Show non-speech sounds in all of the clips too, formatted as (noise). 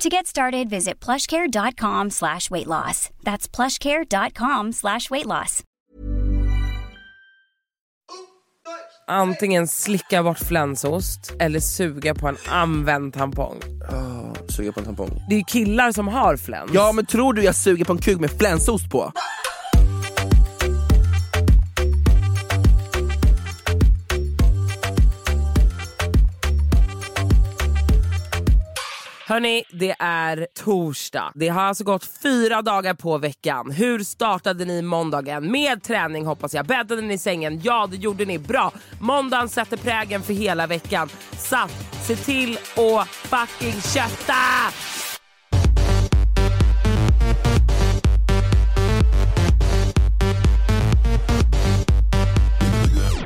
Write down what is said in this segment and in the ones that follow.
To get started, visit plushcare.com slash weight loss. That's plushcare.com slash weight loss. Antingen slicka bort flänsost eller suga på en använd tampong. Oh, suga på en tampong. Det är ju killar som har fläns. Ja men tror du jag suger på en kuk med flänsost på? Hörni, det är torsdag. Det har alltså gått fyra dagar på veckan. Hur startade ni måndagen? Med träning hoppas jag. Bäddade ni sängen? Ja, det gjorde ni. Bra. Måndagen sätter prägen för hela veckan. Så se till att fucking kötta!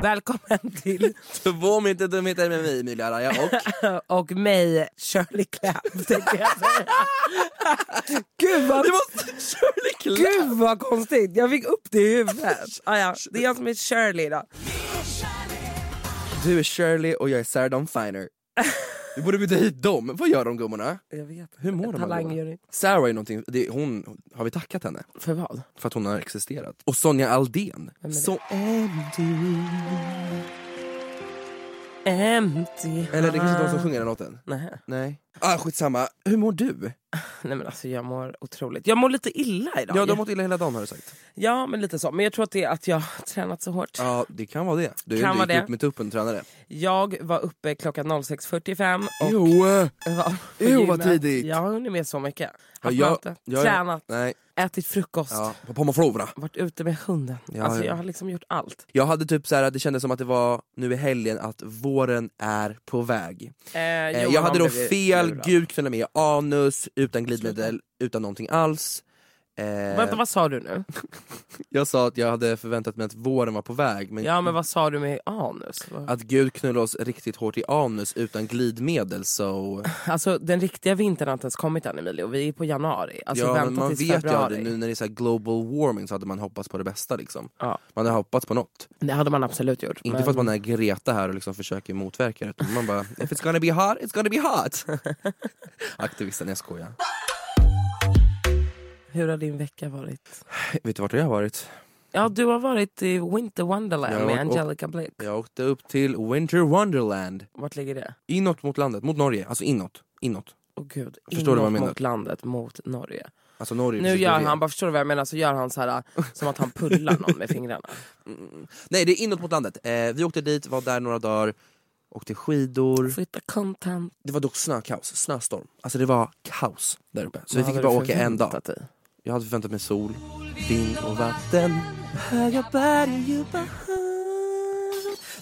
Välkommen till Två meter dumheter med mig Emilia Araya och... (laughs) och mig Shirley Clamp tänkte jag säga. Gud vad, Det måste Shirley Clamp! Gud vad konstigt, jag fick upp det i huvudet. Ah, ja. Det är jag som är Shirley idag. Du är Shirley och jag är Sarah Dawn Finer. Vi borde bjuda hit dem. Vad gör de gummorna? Jag vet. Hur mår de här gummorna? Sarah är någonting, det, hon, har vi tackat henne? För vad? För att hon har existerat. Och Sonja Aldén. Så empty. Empty Eller det är kanske de som sjunger den låten? Nej. Nej. Ah, skitsamma. Hur mår du? Nej men alltså jag mår otroligt. Jag mår lite illa idag. Ja, du har mått illa hela dagen har du sagt. ja men lite så. Men jag tror att det är att jag har tränat så hårt. Ja, det kan vara det. Du Kan gick det. upp med tuppen och tränade. Jag var uppe klockan 06.45 och Jo! Ew, vad tidigt. Jag har hunnit med så mycket. Ja, jag- jag- tränat, Nej, ätit frukost, ja, på Pomoflora. varit ute med hunden. Ja, alltså ja. jag har liksom gjort allt. Jag hade typ så här, det kändes som att det var nu i helgen att våren är på väg. Eh, Eh, jo, jag hade då fel, lurad. Gud kunna med anus, utan glidmedel, utan någonting alls. Eh, Vänta vad sa du nu? (laughs) jag sa att jag hade förväntat mig att våren var på väg, men, Ja men vad sa du med anus? Vad- att Gud knullade oss riktigt hårt i anus utan glidmedel så... (laughs) Alltså den riktiga vintern har inte ens kommit än Emilio, vi är på januari. Alltså ja, men vänta man tills vet ju februari. aldrig, nu när det är så här global warming så hade man hoppats på det bästa liksom. Ja, Man hade hoppats på något. det hade man absolut gjort. Inte för att man är Greta här och liksom försöker motverka det, utan man bara if it's gonna be hot, it's gonna be hot. (laughs) Aktivisten, jag skojar. Hur har din vecka varit? Vet du vart jag har varit? Ja du har varit i Winter Wonderland med Angelica Blick. Jag åkte upp till Winter Wonderland. Vart ligger det? Inåt mot landet, mot Norge. Alltså inåt. Inåt. Åh gud, Förstår du vad jag inåt menar? mot landet mot Norge. Alltså Norge Nu gör han, bara förstår du vad jag menar, så gör han så här (laughs) som att han pullar någon med fingrarna. Nej det är inåt mot landet. Eh, vi åkte dit, var där några dagar, åkte skidor. Flytta content. Det var dock snökaos, snöstorm. Alltså det var kaos där uppe. Så vi fick bara åka en dag. dig? Jag hade förväntat mig sol, vind och vatten. Höga berg och djupa.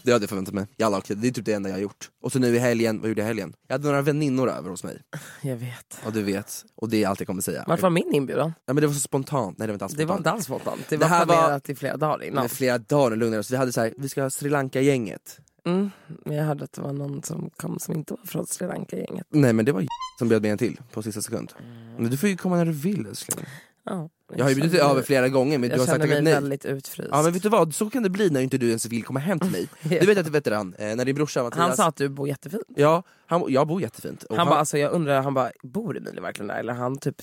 Det hade jag förväntat mig. Jalla, okej, det är typ det enda jag har gjort. Och så nu i helgen, vad gjorde jag i helgen? Jag hade några väninnor över hos mig. Jag vet. Ja du vet. Och det är allt jag kommer säga. Vart var min inbjudan? Ja, men det var så spontant. Nej det var inte alls Det var spontant. inte alls spontant. Det Det var här var- planerat i flera dagar innan. Men flera dagar lugnare oss. Vi hade så här, vi ska ha Sri Lanka-gänget. Mm. Men jag hörde att det var någon som kom som inte var från Sri Lanka-gänget. Nej men det var som bjöd med en till på sista sekund. Men du får ju komma när du vill älskling. Ja, Jag har ju bjudit känner över flera gånger men du Jag har sagt känner mig nej. väldigt utfryst. Ja men vet du vad, så kan det bli när inte du ens vill komma hem till mig. (laughs) Du vet att vet du, han, eh, när din brorsa Mattias... han sa att du bor jättefint. Ja, han, jag bor jättefint. Och Han bara, alltså, jag undrar, han bara, bor Emilie verkligen där? Eller han typ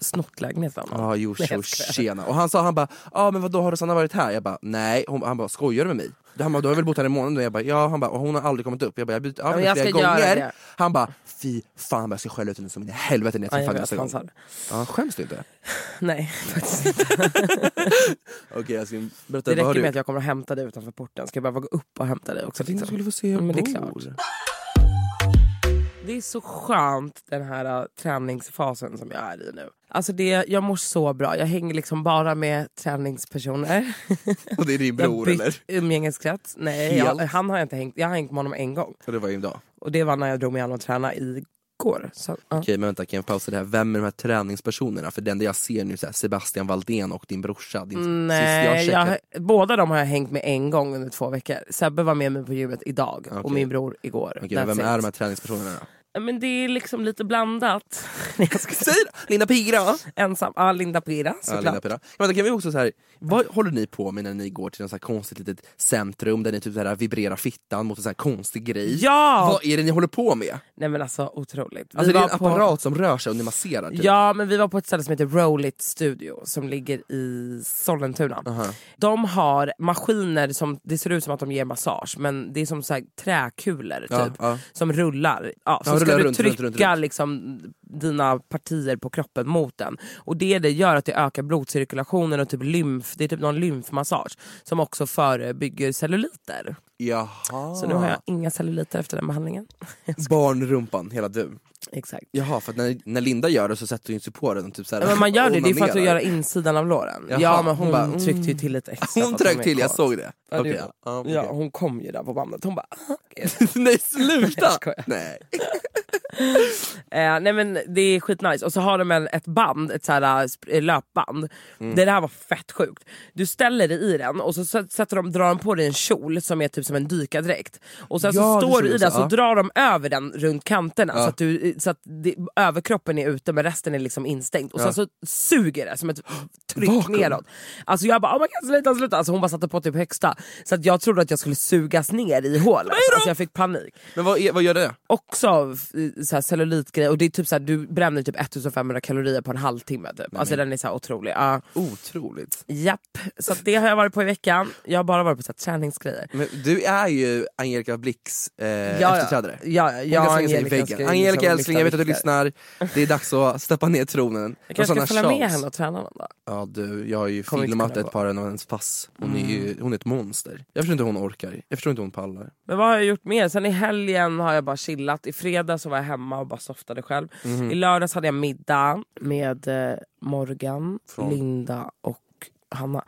snott lägenheten av någon? Ja, jo, Nej, jag skojar. tjena. Och han sa, han bara, ja men vadå har Rosanna varit här? Jag bara, nej. Hon, han bara, skojar du med mig? Han bara, du har väl bott här en månad nu? Jag bara, ja. Han bara, och hon har aldrig kommit upp. Jag bara, jag har bjudit över henne jag flera gånger. det. Han bara, fy fan jag ska skälla ut henne som in i helvete när jag Ja, träffar jag henne nästa han gång. Ja, skäms du inte? Nej, faktiskt inte. (laughs) Okej jag ska berätta, Det räcker du? med att jag kommer och hämta dig utanför porten. Ska jag behöva gå upp och hämta dig också? Jag Liksom? du skulle få se hur Men det är jag. Det är så skönt den här uh, träningsfasen som jag är i nu. Alltså det, jag mår så bra. Jag hänger liksom bara med träningspersoner. Och det är din Jag har bror bytt eller? umgängeskrets. Nej, jag, han har jag inte hängt. Jag har hängt med honom en gång. Och det var ju en dag. Och det var när jag drog med honom och tränade i veckor. Så, ja. Okej men vänta kan jag pausa det här, vem är de här träningspersonerna? För det enda jag ser nu så här, Sebastian Valdén och din brorsa. Din, Nej, jag jag, båda de har jag hängt med en gång under två veckor. Sebbe var med mig på gymmet idag och Okej. min bror igår. That's vem är de här träningspersonerna då? Ja, Men det är liksom lite blandat. (laughs) Säg då! Linda Pira! Ensam. Ja, Linda Pira Ja, såklart. Linda Pira. Men vänta, kan vi också så här, vad håller ni på med när ni går till något här konstigt litet centrum där ni typ så vibrerar fittan mot en så här konstig grej? Ja! Vad är det ni håller på med? Nej men alltså otroligt. Alltså det är en på- apparat som rör sig och ni masserar typ. Ja men vi var på ett ställe som heter Rollit Studio som ligger i Sollentuna. Aha. De har maskiner som, det ser ut som att de ger massage men det är som så här träkulor typ. Ja, ja. Som rullar. Ja, så Ja, ska rullar du runt, trycka runt, runt, runt. Liksom, dina partier på kroppen mot den. Och det, det gör att det ökar blodcirkulationen och typ lymf, det är typ någon lymfmassage som också förebygger celluliter. Jaha. Så nu har jag inga celluliter efter den behandlingen. (laughs) Barnrumpan, hela du. Exakt. Jaha, för när, när Linda gör det så sätter hon sig på den och typ så här, Ja, men man gör det, det är för att onanerar. göra insidan av låren. Jaha, ja men hon, hon bara, mm. tryckte ju till lite extra. Hon tryckte till, jag såg det. Ja, gjorde ja, hon. ja, hon kom ju där på bandet. Hon bara... "Ah, okej." (laughs) (laughs) Nej sluta! Nej. Eh, nej men det är skitnice. Och så har de en, ett band, ett så här, sp- eh, löpband. Mm. Det där var fett sjukt. Du ställer dig i den och så sätter de, drar de på dig en kjol som är typ som en dykardräkt. Och sen Ja, så står du i den så ja. drar de över den runt kanterna Ja. så att, du, så att det, överkroppen är ute men resten är liksom instängd. Och sen så suger det som ett tryck Vakuum. neråt. Alltså jag bara oh my God, sluta sluta. Alltså hon bara satte på typ högsta. Så att jag trodde att jag skulle sugas ner i hålet. Alltså jag fick panik Men vad, är, vad gör det? också så här cellulitgrej och det är typ så här, du bränner typ 1500 kalorier på en halvtimme typ. Alltså den är så här otrolig. Ja. Otroligt. Japp, så det har jag varit på i veckan. Jag har bara varit på så här, träningsgrejer. Men du är ju Angelica Blicks eh, efterträdare. Ja, Hon ja, sig i Angelica ska Angelica älskling, jag vet att du lyssnar. Det är dags att steppa ner tronen. Jag kanske ska följa med Charles. henne och träna någon dag. Ja du, jag har ju Kommer filmat ett par av hennes pass. Hon är ju hon är ett monster. Jag förstår inte hur hon orkar. Jag förstår inte hur hon pallar. Men vad har jag gjort mer? Sen i helgen har jag bara chillat. I fredag så var jag hemma och bara softade själv. Mhm. I lördags hade jag middag med eh, Morgan, Från? Linda och Hanna.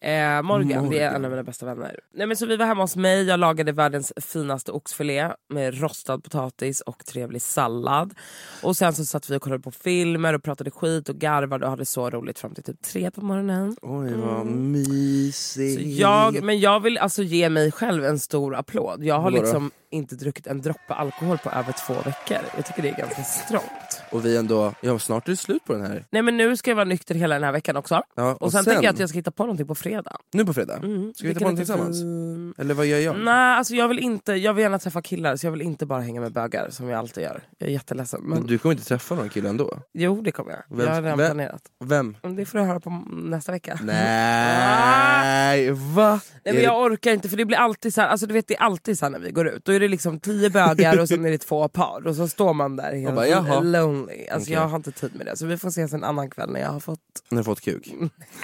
Eh, Morgan, det är Morgan. en av mina bästa vänner. Nej, men så vi var hemma hos mig, jag lagade världens finaste oxfilé med rostad potatis och trevlig sallad. Och sen så satt vi och kollade på filmer och pratade skit och garvade och hade så roligt fram till typ tre på morgonen. Oj vad Så mysigt. jag, men jag vill alltså ge mig själv en stor applåd. Jag har Vadå då? liksom inte druckit en droppe alkohol på över två veckor. Jag tycker det är ganska strångt. Och vi ändå, ja snart är det slut på den här. Nej men nu ska jag vara nykter hela den här veckan också. Ja, Och, sen, tänker jag att jag ska hitta på någonting på fredag. Nu på fredag? Mm, Ska vi hitta på någonting tillsammans? vin. Eller vad gör jag? Nej alltså jag vill inte, jag vill gärna träffa killar så jag vill inte bara hänga med bögar som jag alltid gör. Jag är jätteledsen. Men, Men du kommer inte träffa någon kille ändå? Jo det kommer jag. Vem- jag har redan vem- planerat. Vem? Det får du höra på nästa vecka. Nej, va? Nej, men jag orkar inte för det blir alltid så här, alltså du vet det är alltid så här när vi går ut. Då är det liksom tio bögar och sen är det två par och så står man där helt bara, jaha. Alltså Okej. jag har inte tid med det så vi får ses en annan kväll när jag har fått, När du fått kuk?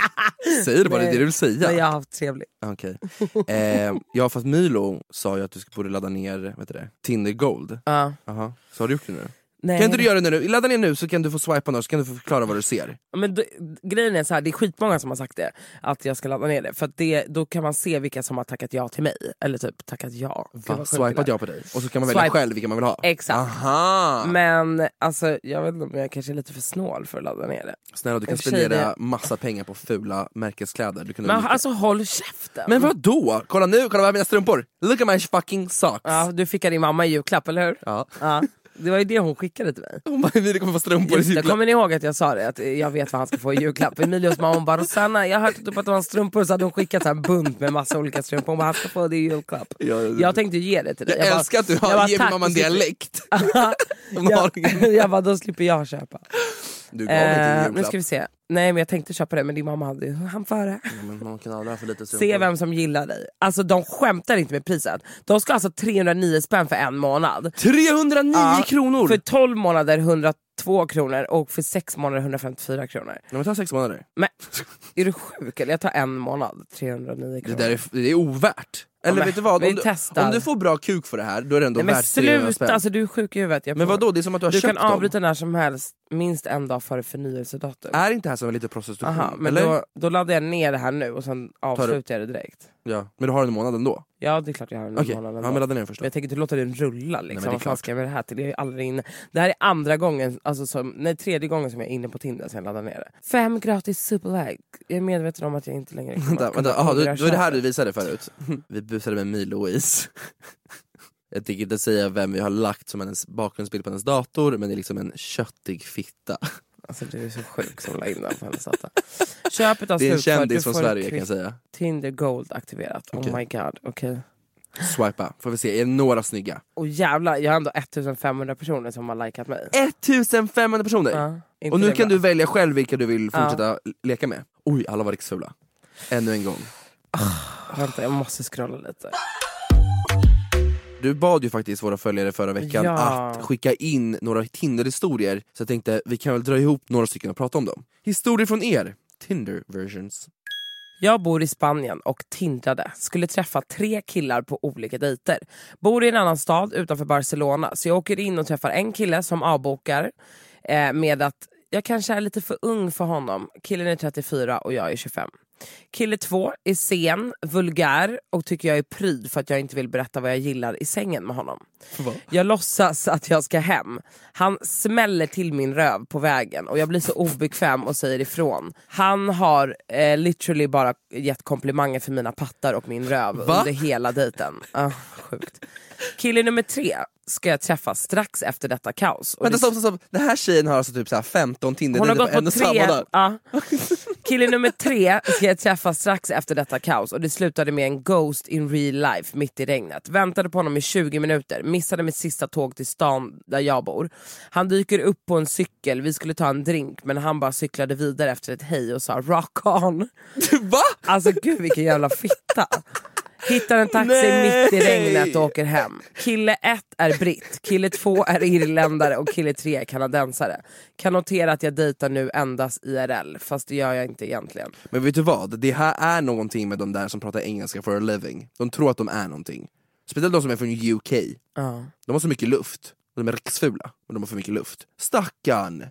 (laughs) Säg det bara, det är det du vill säga. när jag har haft trevligt. Okej. Eh, ja fast Milo sa ju att du borde ladda ner vad heter det? Tinder Gold. Ja. Aha. Så har du gjort det nu? Nej. Kan inte du göra det nu? Ladda ner nu så kan du få swipa något så kan du få förklara vad du ser. Men d- grejen är så här, det är skitmånga som har sagt det, att jag ska ladda ner det. För det, då kan man se vilka som har tackat ja till mig. Eller typ tackat ja. Va? Swipat ja på dig? Och så kan man välja Swipe. själv vilka man vill ha? Exakt. Aha! Men alltså, jag vet inte om jag kanske är lite för snål för att ladda ner det. Snälla du kan spendera massa pengar på fula märkeskläder. Du kunde Men lika- alltså håll käften! Men vad då? Kolla nu, kolla vad mina strumpor! Look at my fucking socks! Ja, du fick av din mamma i julklapp, eller hur? Ja. Ja. Det var ju det hon skickade till mig. Hon bara, vi kommer få strumpor i det, julklapp. kommer ni ihåg att jag sa det? Att jag vet vad han ska få i julklapp. Emilios mamma hon bara Rosanna, jag har hört typ att det var strumpor så hade hon skickat så här en bunt med massa olika strumpor. Hon bara han ska få det i julklapp. Ja, ja. Jag tänkte ge det till dig. Jag, bara- älskar att du jag har, bara, ger min mamma en dialekt. (laughs) Jag, jag bara, då slipper jag köpa. Du gav inte Eh, nu ska vi se. Nej men jag tänkte köpa det men din mamma hade han före. Ja, men man kan aldrig ha för lite. Se vem som gillar dig. Alltså de skämtar inte med priset. De ska alltså 309 spänn för en månad. 309 Ja, kronor! För 12 månader 102 kronor och för 6 månader 154 kronor. Ja, men ta sex månader. Men är du sjuk eller? Jag tar en månad, 309 Det kronor. där är, det är ovärt. Eller men vet du vad? Om du, om du får bra kuk för det här, då är det ändå Nej värt 300 sluta, spänn. alltså du är sjuk i huvudet. Jag Men vadå, det är som att du har Du köpt kan avbryta dem. när som helst. Minst en dag före förnyelsedatum. Är inte det här som en liten prostitution? Aha, men eller? då, då laddar jag ner det här nu och sen avslutar jag det direkt. Ja. Men du har en månad ändå? Ja det är klart jag har en Okej, månad ja, ändå. men ladda ner den först Men då. jag tänker inte låta den rulla men liksom. det är Vad fan klart. ska jag med det här till? Jag är aldrig inne. Det här är andra gången, alltså som, nej tredje gången som jag är inne på Tinder sen jag laddar ner det. Fem gratis superlike. Jag är medveten om att jag inte längre kommer Vänta, att kunna vänta. Aha, du, det var det här du visade förut. (laughs) Vi busade med Milo-Louise. Jag tänker inte säga vem vi har lagt som hennes bakgrundsbild på hennes dator, men det är liksom en köttig fitta. Alltså du är så sjuk som la in den på hennes data. (laughs) Köpet har Det är en slutfört. kändis Du från får Sverige kan jag säga. Tinder Gold aktiverat. Okej. Oh my god, okej. Swipa, får vi se, är några snygga? Och jävlar, jag har ändå 1500 personer som har likat mig. 1500 personer! Ja, inte Och nu det kan bra? du välja själv vilka du vill fortsätta leka med. Oj, alla var riksfula. Ännu en gång. Vänta, jag måste scrolla lite. Du bad ju faktiskt våra följare förra veckan Ja. att skicka in några Tinder-historier, så jag tänkte vi kan väl dra ihop några stycken och prata om dem. Historier från er, Tinder versions. Jag bor i Spanien och tindrade. Skulle träffa tre killar på olika dejter. Bor i en annan stad utanför Barcelona. Så jag åker in och träffar en kille som avbokar eh, med att jag kanske är lite för ung för honom. Killen är 34 och jag är 25. Kille två är sen, vulgär och tycker jag är pryd för att jag inte vill berätta vad jag gillar i sängen med honom. Jag låtsas att jag ska hem. Han smäller till min röv på vägen och jag blir så obekväm och säger ifrån. Han har eh, literally bara gett komplimanger för mina pattar och min röv Va? under hela dejten. Ah, sjukt. Kille nummer tre ska jag träffa strax efter detta kaos. Vänta det- stopp, stopp, stopp. Den här tjejen har alltså typ så här 15 tinder på gått på en och samma dag. Ja. (laughs) Kille nummer tre ska jag träffa strax efter detta kaos och det slutade med en ghost in real life mitt i regnet. Väntade på honom i 20 minuter, missade mitt sista tåg till stan där jag bor. Han dyker upp på en cykel, vi skulle ta en drink men han bara cyklade vidare efter ett hej och sa rock on. (laughs) Va? Alltså gud vilken jävla fitta. Hittar en taxi Nej! mitt i regnet och åker hem. Kille 1 är britt, kille 2 är irländare och kille 3 är kanadensare. Kan notera att jag dejtar nu endast IRL, fast det gör jag inte egentligen. Men vet du vad? Det här är någonting med de där som pratar engelska for a living. De tror att de är någonting. Speciellt de som är från UK. Ja. De har så mycket luft. De är riksfula, men de har för mycket luft. Stackarn!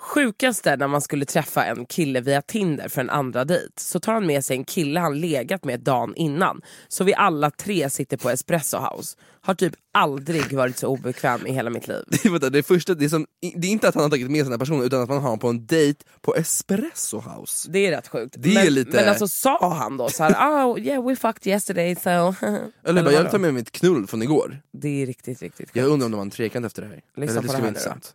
Sjukaste när man skulle träffa en kille via Tinder för en andra dejt så tar han med sig en kille han legat med dagen innan. Så vi alla tre sitter på Espresso House. Har typ aldrig varit så obekväm i hela mitt liv. (laughs) Det, vänta, det, första, det, är som, det är inte att han har tagit med sig den här personen utan att man har honom på en dejt på Espresso House. Det är rätt sjukt. Det är men, lite- men alltså sa han då så här, oh (laughs) yeah we fucked yesterday so... Eller bara, jag tar med mitt knull från igår. Det är riktigt, riktigt Jag sjukt. undrar om det var en trekant efter det här. Lyssna Eller, det skulle vara intressant.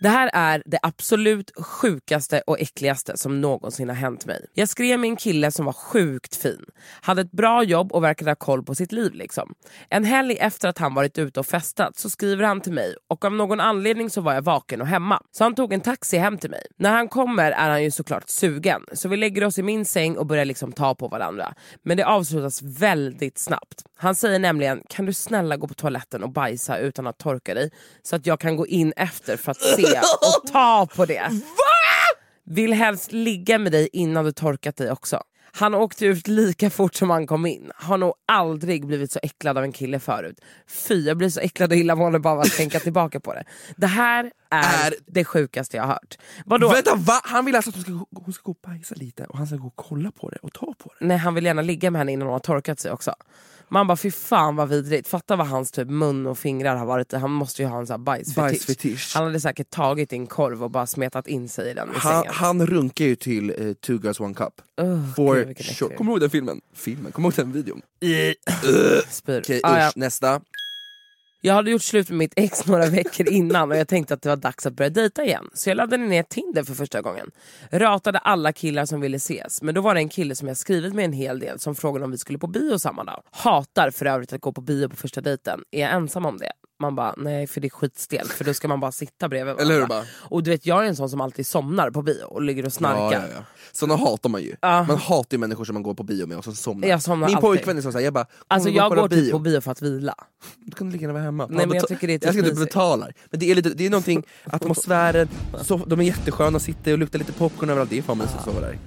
Det här är det absolut sjukaste och äckligaste som någonsin har hänt mig. Jag skrev med en kille som var sjukt fin. Hade ett bra jobb och verkade ha koll på sitt liv. liksom. En helg efter att han varit ute och festat så skriver han till mig och av någon anledning så var jag vaken och hemma. Så han tog en taxi hem till mig. När han kommer är han ju såklart sugen. Så vi lägger oss i min säng och börjar liksom ta på varandra. Men det avslutas väldigt snabbt. Han säger nämligen, kan du snälla gå på toaletten och bajsa utan att torka dig? Så att jag kan gå in efter för att se och ta på det. Vill helst ligga med dig innan du torkat dig också. Han åkte ut lika fort som han kom in. Har nog aldrig blivit så äcklad av en kille förut. Fy, jag blir så äcklad och illamående bara av att tänka tillbaka på det. Det här är, Är- det sjukaste jag har hört. Vadå? Vänta va? Han vill alltså att hon ska, gå- hon ska gå och bajsa lite och han ska gå och kolla på det och ta på det. Nej han vill gärna ligga med henne innan hon har torkat sig också. Man bara fy fan vad vidrigt. Fatta vad hans typ mun och fingrar har varit. Han måste ju ha en sån här bajsfetisch. Bajsfetisch. Han hade säkert tagit din korv och bara smetat in sig i den i Han, sängen. han runkar ju till uh, Two Girls One Cup. Ugh, For vilken sure. Kommer du ihåg den filmen? Filmen? Kommer du ihåg den videon? Spyr. Okej Ah, ja. usch, nästa. Jag hade gjort slut med mitt ex några veckor innan och jag tänkte att det var dags att börja dejta igen. Så jag laddade ner Tinder för första gången. Ratade alla killar som ville ses. Men då var det en kille som jag skrivit med en hel del som frågade om vi skulle på bio samma dag. Hatar för övrigt att gå på bio på första dejten. Är jag ensam om det? Man bara, nej för det är skitstelt för då ska man bara sitta bredvid varandra. Eller hur, bara? Och du vet jag är en sån som alltid somnar på bio och ligger och snarkar. Ja, ja, ja. Såna hatar man ju. Ja. Man hatar ju människor som man går på bio med och så somnar. Jag somnar Min alltid. pojkvän är så här, jag bara, Alltså jag går typ på bio för att vila. Du kan lika gärna vara hemma. Nej, men jag tycker det är typ jag ska inte mysigt. betalar. Men det är, lite, det är någonting, (laughs) atmosfären, så, de är jättesköna, sitter och luktar lite popcorn överallt, det är fan mysigt att sova där.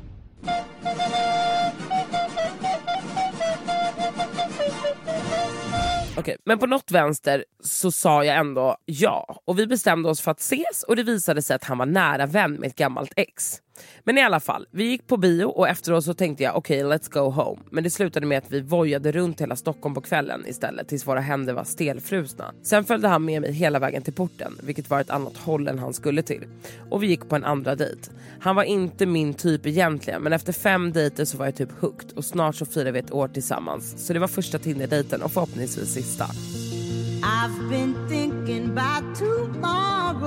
Okay. men på något vänster så sa jag ändå ja. Och vi bestämde oss för att ses och det visade sig att han var nära vän med ett gammalt ex. Men i alla fall, vi gick på bio och efteråt så tänkte jag okej okay, let's go home. Men det slutade med att vi vojade runt hela Stockholm på kvällen istället tills våra händer var stelfrusna. Sen följde han med mig hela vägen till porten, vilket var ett annat håll än han skulle till. Och vi gick på en andra dejt. Han var inte min typ egentligen men efter fem dejter så var jag typ hooked och snart så firade vi ett år tillsammans. Så det var första Tinder-dejten och förhoppningsvis sista. I've been thinking about tomorrow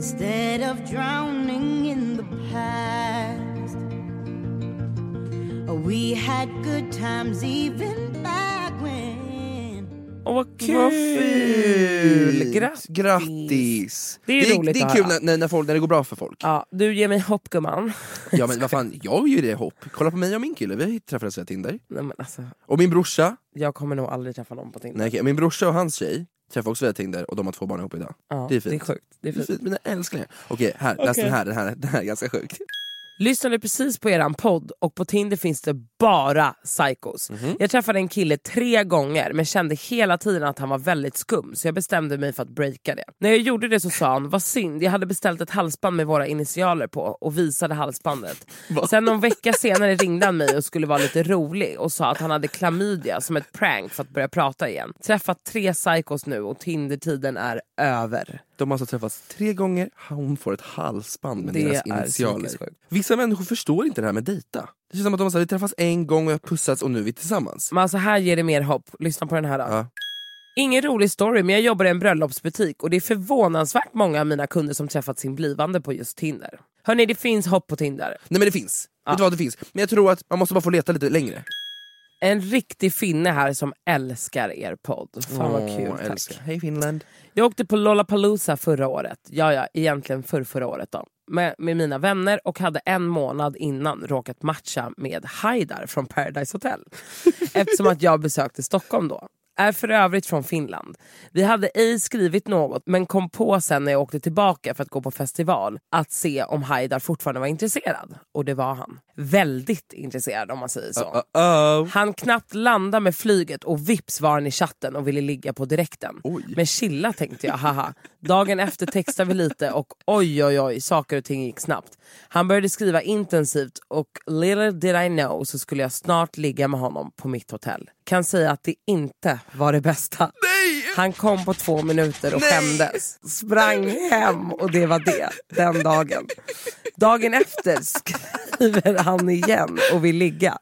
instead of drowning in the past. We had good times even back when. Åh vad kul! Vad fint! Grattis! Grattis! Det är, det, roligt det är kul när, när, när, folk, när det går bra för folk. Ja, du ger mig hopp gumman. (laughs) Ja men vad fan, jag ger dig hopp. Kolla på mig och min kille, vi träffades via Tinder. Nej, men alltså, och min brorsa. Jag kommer nog aldrig träffa någon på Tinder. Nej, okay. Min brorsa och hans tjej träffade också via Tinder och de har två barn ihop idag. Ja, det är fint. Det är sjukt. Det är fint. Det är fint. Mina älsklingar. Okej, här, okay. läs den här, den här, den här är ganska sjuk. Lyssnade precis på eran podd och på Tinder finns det bara psychos. Mm -hmm. Jag träffade en kille tre gånger men kände hela tiden att han var väldigt skum så jag bestämde mig för att breaka det. När jag gjorde det så sa han, vad synd, jag hade beställt ett halsband med våra initialer på och visade halsbandet. (laughs) Sen någon vecka senare ringde han mig och skulle vara lite rolig och sa att han hade klamydia som ett prank för att börja prata igen. Träffat tre psychos nu och Tinder-tiden är över. De har alltså träffats tre gånger, hon får ett halsband med det deras initialer. Vissa människor förstår inte det här med dejta. Det känns som att de sagt, vi träffas en gång och har pussats och nu är vi tillsammans. Men alltså här ger det mer hopp, lyssna på den här då. Ja. Ingen rolig story men jag jobbar i en bröllopsbutik och det är förvånansvärt många av mina kunder som träffat sin blivande på just Tinder. Hörni det finns hopp på Tinder. Nej men det finns, ja. vet du vad det finns? Men jag tror att man måste bara få leta lite längre. En riktig finne här som älskar er podd. Fan vad kul, tack. Hej Finland. Jag åkte på Lollapalooza förra året, ja ja, egentligen för förra året då. Med, med mina vänner och hade en månad innan råkat matcha med Haidar från Paradise Hotel. (laughs) Eftersom att jag besökte Stockholm då är för övrigt från Finland. Vi hade ej skrivit något men kom på sen när jag åkte tillbaka för att gå på festival att se om Haidar fortfarande var intresserad. Och det var han. Väldigt intresserad om man säger så. Uh, uh, uh. Han knappt landade med flyget och vips var han i chatten och ville ligga på direkten. Oj. Men chilla tänkte jag, haha. Dagen efter textade vi lite och oj oj oj, saker och ting gick snabbt. Han började skriva intensivt och little did I know så skulle jag snart ligga med honom på mitt hotell. Kan säga att det inte var det bästa. Nej! Han kom på två minuter och Nej! skämdes. Sprang hem och det var det, den dagen. Dagen efter skriver han igen och vill ligga.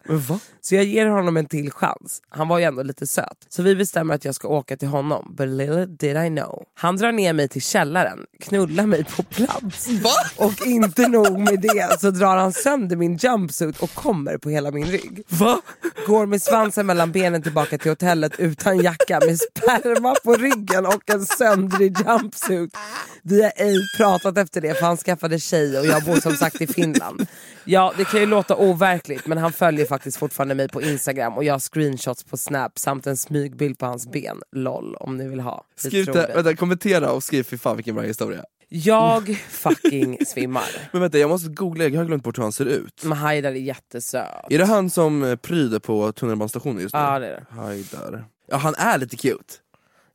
Så jag ger honom en till chans. Han var ju ändå lite söt. Så vi bestämmer att jag ska åka till honom. But little did I know. Han drar ner mig till källaren, knullar mig på plats. Va? Och inte nog med det så drar han sönder min jumpsuit och kommer på hela min rygg. Va? Går med svansen mellan benen tillbaka till hotellet utan jacka med sperma på ryggen och en söndrig jumpsuit. Vi har ej pratat efter det för han skaffade tjej och jag bor som sagt i Finland. Ja det kan ju låta overkligt men han följer faktiskt fortfarande mig på Instagram och jag har screenshots på snap samt en smygbild på hans ben. LOL om ni vill ha. Skriv det, vänta, kommentera och skriv fy fan vilken bra historia. Jag fucking svimmar. Men vänta jag måste googla, jag har glömt bort hur han ser ut. Men Haidar är jättesöt. Är det han som eh, pryder på tunnelbanestationen just nu? Ja det är det. Haidar. Ja han är lite cute.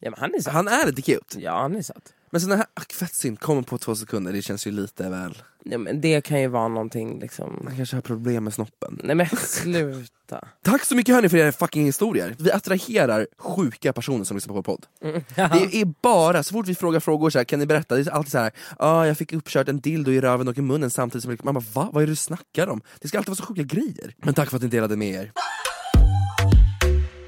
Ja, men han är söt. Han är lite cute. Ja han är söt. Men såna här fett kommer på två sekunder, det känns ju lite väl... Ja, men det kan ju vara någonting liksom... Man kanske har problem med snoppen. Nej men sluta. (laughs) Tack så mycket hörni för era fucking historier. Vi attraherar sjuka personer som lyssnar på vår podd. Mm. (laughs) Det är bara, så fort vi frågar frågor så här, kan ni berätta? Det är alltid så här, ah, jag fick uppkört en dildo i röven och i munnen samtidigt som man bara va? Vad är det du snackar om? Det ska alltid vara så sjuka grejer. Men tack för att ni delade med er.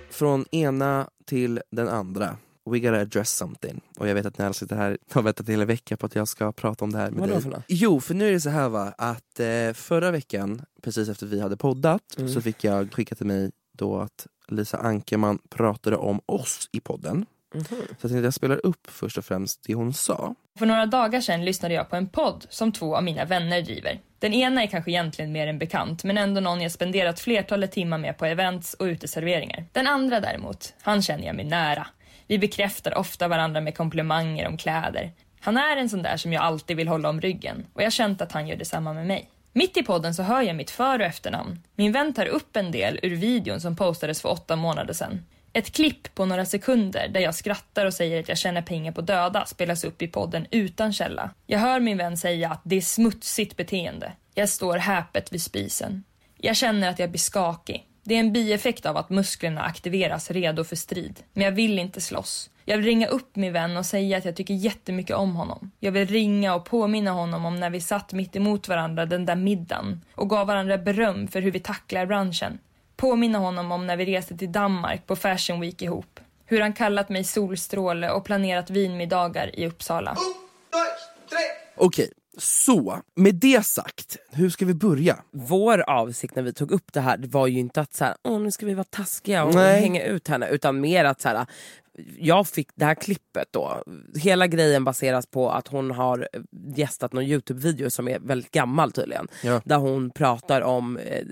Från ena till den andra we gotta address something. Och jag vet att ni alla sitter här och har väntat hela veckan på att jag ska prata om det här med Vadå dig. För något? Jo, för nu är det så här va, att eh, förra veckan, precis efter vi hade poddat, mm. så fick jag skicka till mig då att Lisa Ankerman pratade om oss i podden. Mm -hmm. Så jag tänkte att jag spelar upp först och främst det hon sa. För några dagar sedan lyssnade jag på en podd som två av mina vänner driver. Den ena är kanske egentligen mer en bekant, men ändå någon jag spenderat flertalet timmar med på events och uteserveringar. Den andra däremot, han känner jag mig nära. Vi bekräftar ofta varandra med komplimanger om kläder. Han är en sån där som jag alltid vill hålla om ryggen och jag har känt att han gör detsamma med mig. Mitt i podden så hör jag mitt för och efternamn. Min vän tar upp en del ur videon som postades för åtta månader sedan. Ett klipp på några sekunder där jag skrattar och säger att jag tjänar pengar på döda spelas upp i podden utan källa. Jag hör min vän säga att det är smutsigt beteende. Jag står häpet vid spisen. Jag känner att jag blir skakig. Det är en bieffekt av att musklerna aktiveras redo för strid. Men jag vill inte slåss. Jag vill ringa upp min vän och säga att jag tycker jättemycket om honom. Jag vill ringa och påminna honom om när vi satt mitt emot varandra den där middagen och gav varandra beröm för hur vi tacklar branschen. Påminna honom om när vi reste till Danmark på Fashion Week ihop. Hur han kallat mig solstråle och planerat vinmiddagar i Uppsala. Okej, så med det sagt, hur ska vi börja? Vår avsikt när vi tog upp det här var ju inte att så här, Åh, nu ska vi vara taskiga och Nej. hänga ut henne utan mer att så här, jag fick det här klippet då, hela grejen baseras på att hon har gästat någon Youtube-video som är väldigt gammal tydligen. Ja. Där hon pratar om, eh,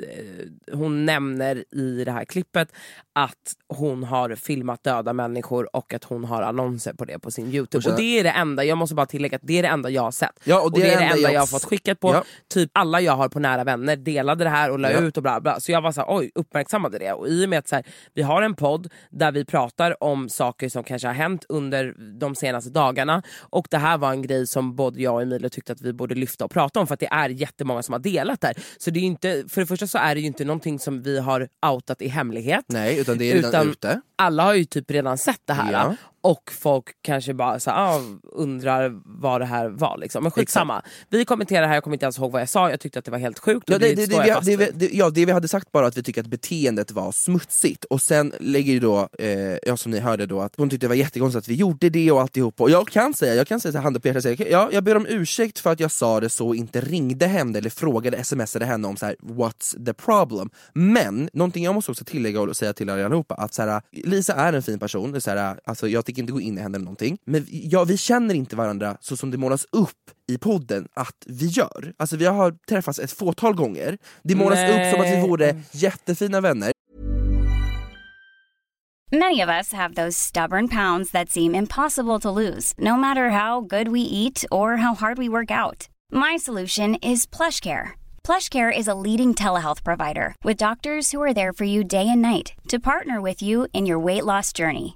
hon nämner i det här klippet att hon har filmat döda människor och att hon har annonser på det på sin Youtube. Och Och det är det enda, jag måste bara tillägga att det är det enda jag har sett. Ja, och det är det enda jag jag har fått skickat på. Ja. Typ alla jag har på nära vänner delade det här och la Ja. ut och bla bla. Så jag var så här, oj, uppmärksammade det. Och i och med att så här, vi har en podd där vi pratar om saker som kanske har hänt under de senaste dagarna. Och det här var en grej som både jag och Emilia tyckte att vi borde lyfta och prata om för att det är jättemånga som har delat det här. Så det är inte, för det första så är det ju inte någonting som vi har outat i hemlighet. Nej, utan det är redan Utan ute. Alla har ju typ redan sett det här. Ja. Och folk kanske bara så, ah, undrar vad det här var. Liksom. Men skitsamma. Vi kommenterar här, jag kommer inte ens ihåg vad jag sa, jag tyckte att det var helt sjukt. Ja det, det, det, står vi, jag fast det, vid. vi- det, ja, det vi hade sagt bara att vi tycker att beteendet var smutsigt, och sen lägger ju då, eh, ja, som ni hörde då, att hon tyckte det var jättekonstigt att vi gjorde det och alltihop. Och jag kan säga, jag kan säga handen på hjärtat, säga, ja, jag ber om ursäkt för att jag sa det så och inte ringde henne eller frågade, smsade henne om så här, what's the problem. Men, någonting jag måste också tillägga och säga till er allihopa, att så här, Lisa är en fin person, så här, alltså, jag tänker inte gå in i henne eller någonting, men ja, vi känner inte varandra så som det målas upp i podden att vi gör. Alltså vi har träffats ett fåtal gånger, det målas upp som att vi Nej. vore jättefina vänner, Many of us have those stubborn pounds that seem impossible to lose, no matter how good we eat or how hard we work out. My solution is PlushCare. PlushCare is a leading telehealth provider with doctors who are there for you day and night to partner with you in your weight loss journey.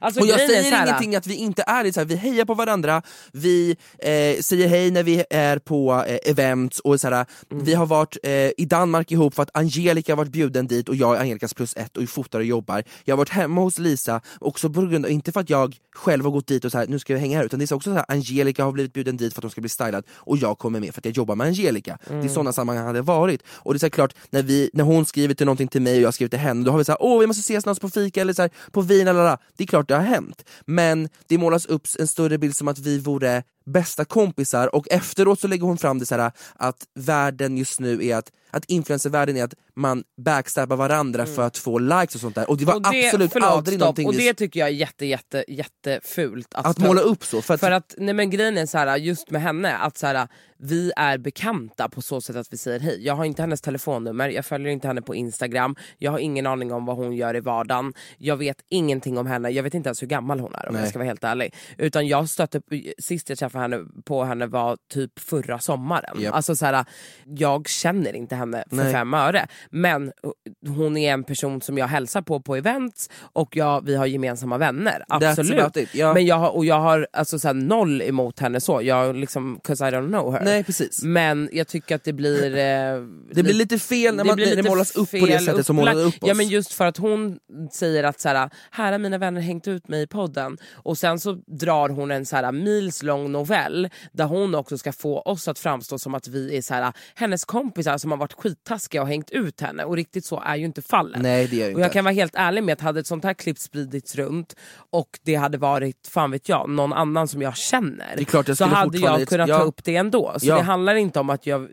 Alltså, Och jag säger här, ingenting att vi inte är det, så här, vi hejar på varandra, vi eh, säger hej när vi är på eh, events, och så här, Mm. vi har varit eh, i Danmark ihop för att Angelica har varit bjuden dit och jag är Angelicas plus ett och fotar och jobbar. Jag har varit hemma hos Lisa, också på grund av, inte för att jag själv har gått dit och så här, nu ska vi hänga här, utan det är också så här, Angelica har blivit bjuden dit för att hon ska bli stylad och jag kommer med för att jag jobbar med Angelica. Det är Mm. sådana sammanhang hade varit. Och det är så här, klart, när, vi, när hon skriver till någonting till mig och jag skriver till henne, då har vi så här, åh vi måste ses någonstans på fika eller så på vin eller. Det är klart det har hänt. Men det målas upp en större bild som att vi vore bästa kompisar och efteråt så lägger hon fram det så här att världen just nu är att, att influencervärlden är att man backstabbar varandra för att få likes och sånt där. Och det var Mm. och det, absolut förlåt, aldrig stopp. någonting Och vi- det tycker jag är jätte, jätte, jättefult. Att, att måla upp så. För att, För att, nej men grejen är så här, just med henne, att så här, vi är bekanta på så sätt att vi säger hej. Jag har inte hennes telefonnummer, jag följer inte henne på Instagram, jag har ingen aning om vad hon gör i vardagen, jag vet ingenting om henne, jag vet inte ens hur gammal hon är om Nej. jag ska vara helt ärlig. Utan jag stötte, sist jag träffade henne på henne var typ förra sommaren. Japp. Alltså så här, jag känner inte henne för Nej. fem öre. Men hon är en person som jag hälsar på på events och jag, vi har gemensamma vänner. Absolut. it, ja. Men jag har, och jag har alltså så här, noll emot henne så, jag liksom, cause I don't know her. Nej precis. Men jag tycker att det blir... Eh, Det blir lite fel när, man, när det målas upp på det sättet som målar upplagt. upp oss. Ja men just för att hon säger att så här, här har mina vänner hängt ut mig i podden och sen så drar hon en så här, milslång novell där hon också ska få oss att framstå som att vi är så här, hennes kompisar som har varit skittaskiga och hängt ut henne och riktigt så är ju inte fallet. Nej det gör jag Och jag inte. kan vara helt ärlig med att hade ett sånt här klipp spridits runt och det hade varit, fan vet jag, någon annan som jag känner. Det är klart jag så hade jag kunnat ja. ta upp det ändå. Så Ja. det handlar inte om att jag,